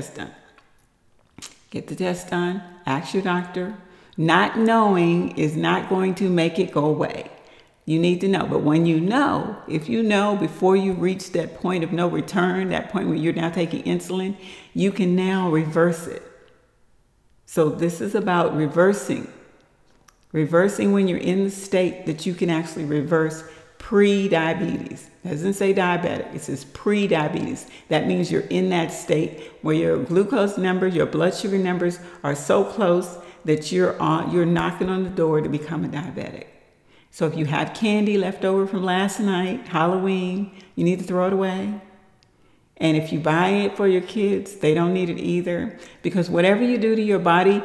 test done. Get the test done, ask your doctor. Not knowing is not going to make it go away. You need to know. But when you know, if you know before you reach that point of no return, that point where you're now taking insulin, you can now reverse it. So this is about reversing. Reversing when you're in the state that you can actually reverse pre-diabetes. It doesn't say diabetic, it says pre-diabetes. That means you're in that state where your glucose numbers, your blood sugar numbers are so close that you're on you're knocking on the door to become a diabetic. So if you have candy left over from last night, Halloween, you need to throw it away. And if you buy it for your kids, they don't need it either. Because whatever you do to your body,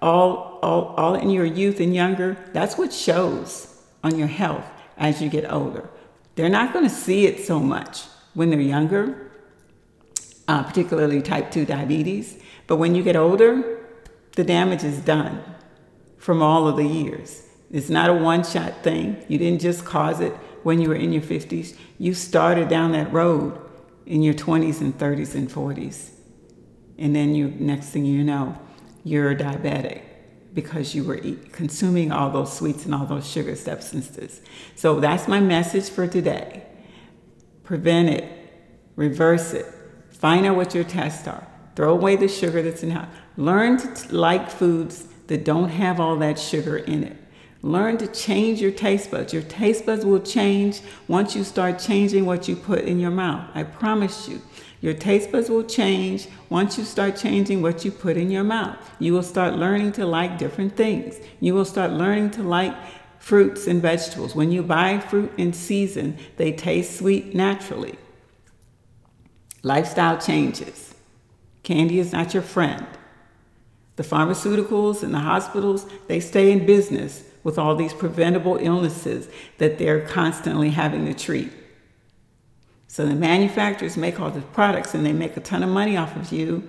all, all, all in your youth and younger, that's what shows on your health as you get older. They're not going to see it so much when they're younger, uh, particularly type 2 diabetes. But when you get older, the damage is done from all of the years. It's not a one shot thing. You didn't just cause it when you were in your 50s. You started down that road in your 20s and 30s and 40s. And then you next thing you know, you're diabetic because you were eat, consuming all those sweets and all those sugar substances. So that's my message for today. Prevent it, reverse it, find out what your tests are, throw away the sugar that's in it. Learn to like foods that don't have all that sugar in it. Learn to change your taste buds. Your taste buds will change once you start changing what you put in your mouth. I promise you. Your taste buds will change once you start changing what you put in your mouth. You will start learning to like different things. You will start learning to like fruits and vegetables. When you buy fruit in season, they taste sweet naturally. Lifestyle changes. Candy is not your friend. The pharmaceuticals and the hospitals, they stay in business with all these preventable illnesses that they're constantly having to treat. So the manufacturers make all the products and they make a ton of money off of you.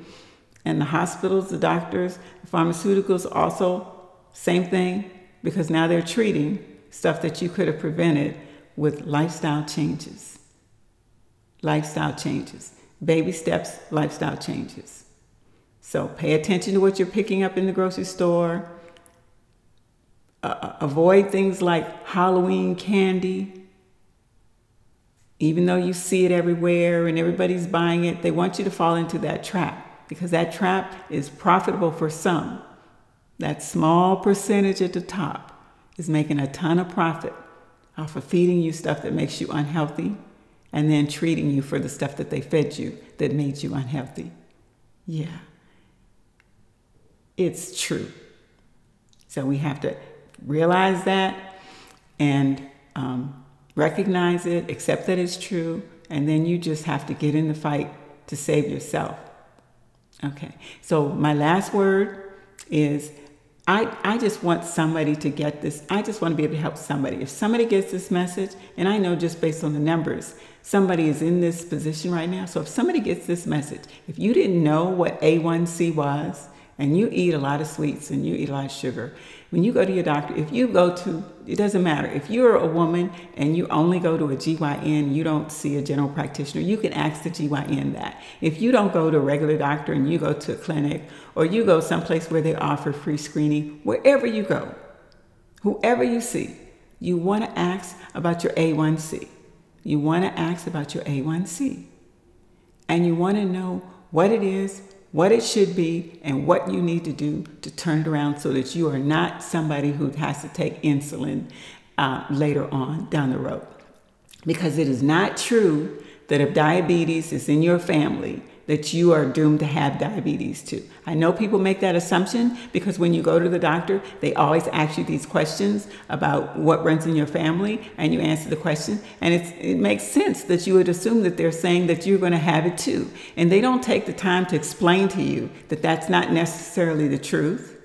And the hospitals, the doctors, the pharmaceuticals also, same thing, because now they're treating stuff that you could have prevented with lifestyle changes. Lifestyle changes. Baby steps, lifestyle changes. So pay attention to what you're picking up in the grocery store. Uh, avoid things like Halloween candy even though you see it everywhere and everybody's buying it, they want you to fall into that trap because that trap is profitable for some. That small percentage at the top is making a ton of profit off of feeding you stuff that makes you unhealthy and then treating you for the stuff that they fed you that made you unhealthy. Yeah. It's true. So we have to realize that and um, recognize it, accept that it's true, and then you just have to get in the fight to save yourself. Okay, so my last word is I, I just want somebody to get this. I just want to be able to help somebody. If somebody gets this message, and I know just based on the numbers, somebody is in this position right now. So if somebody gets this message, if you didn't know what A1C was, and you eat a lot of sweets and you eat a lot of sugar, when you go to your doctor, if you go to, it doesn't matter. If you're a woman and you only go to a GYN, you don't see a general practitioner, you can ask the GYN that. If you don't go to a regular doctor and you go to a clinic or you go someplace where they offer free screening, wherever you go, whoever you see, you want to ask about your A1C. You want to ask about your A1C. And you want to know what it is, what it should be and what you need to do to turn it around so that you are not somebody who has to take insulin uh, later on down the road. Because it is not true that if diabetes is in your family, that you are doomed to have diabetes too. I know people make that assumption because when you go to the doctor, they always ask you these questions about what runs in your family, and you answer the question, and it makes sense that you would assume that they're saying that you're going to have it too. And they don't take the time to explain to you that that's not necessarily the truth.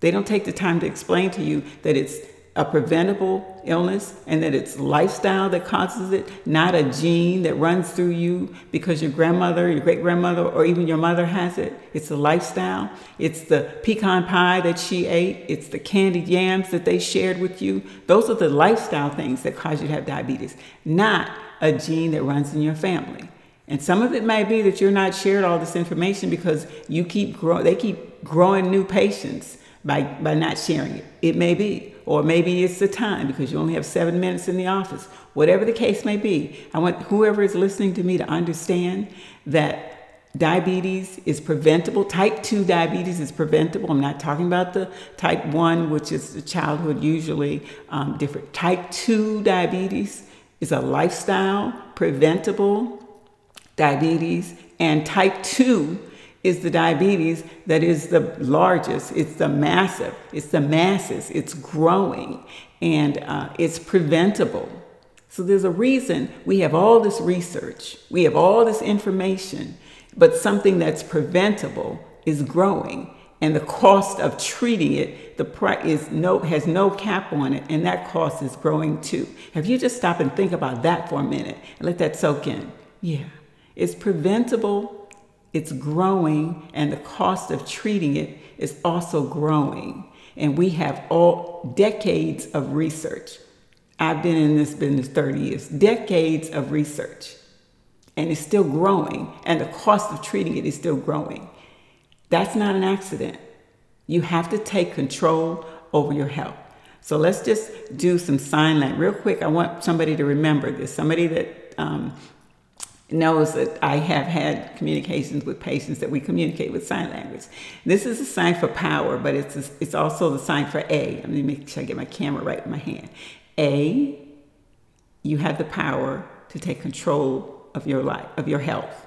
They don't take the time to explain to you that it's a preventable illness and that it's lifestyle that causes it, not a gene that runs through you because your grandmother, your great grandmother, or even your mother has it. It's a lifestyle. It's the pecan pie that she ate. It's the candied yams that they shared with you. Those are the lifestyle things that cause you to have diabetes, not a gene that runs in your family. And some of it may be that you're not shared all this information because you keep growing, they keep growing new patients by, by not sharing it. It may be. Or maybe it's the time because you only have seven minutes in the office. Whatever the case may be, I want whoever is listening to me to understand that diabetes is preventable. Type 2 diabetes is preventable. I'm not talking about the type 1, which is the childhood usually um, different. Type 2 diabetes is a lifestyle preventable diabetes, and type 2 is the diabetes that is the largest, it's the massive, it's the masses, it's growing, and uh, it's preventable. So there's a reason we have all this research, we have all this information, but something that's preventable is growing. And the cost of treating it, the price is no has no cap on it, and that cost is growing too. Have you just stop and think about that for a minute and let that soak in? Yeah, it's preventable it's growing, and the cost of treating it is also growing. And we have all decades of research. I've been in this business 30 years, decades of research, and it's still growing, and the cost of treating it is still growing. That's not an accident. You have to take control over your health. So let's just do some sign language real quick. I want somebody to remember this. Somebody that um, knows that I have had communications with patients that we communicate with sign language. This is a sign for power, but it's, a, it's also the sign for A. Let me make sure I get my camera right in my hand. A, you have the power to take control of your life, of your health.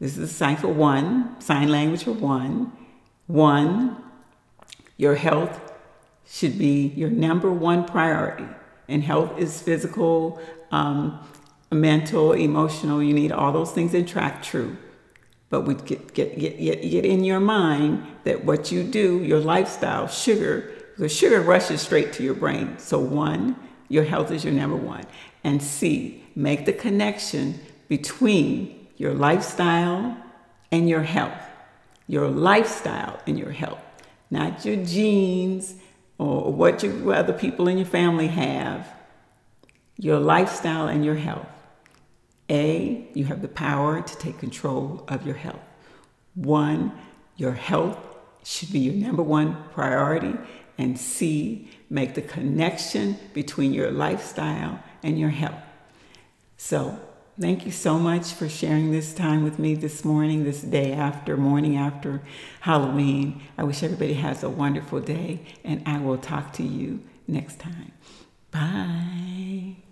This is a sign for one, sign language for one. One, your health should be your number one priority. And health is physical, um, mental, emotional, you need all those things in track, true. But we get, get, get, get, get in your mind that what you do, your lifestyle, sugar, because sugar rushes straight to your brain. So, one, your health is your number one. And C, make the connection between your lifestyle and your health. Your lifestyle and your health, not your genes or what, you, what other people in your family have. Your lifestyle and your health. A, you have the power to take control of your health. One, your health should be your number one priority. And C, make the connection between your lifestyle and your health. So, thank you so much for sharing this time with me this morning, this day after, morning after Halloween. I wish everybody has a wonderful day, and I will talk to you next time. Bye.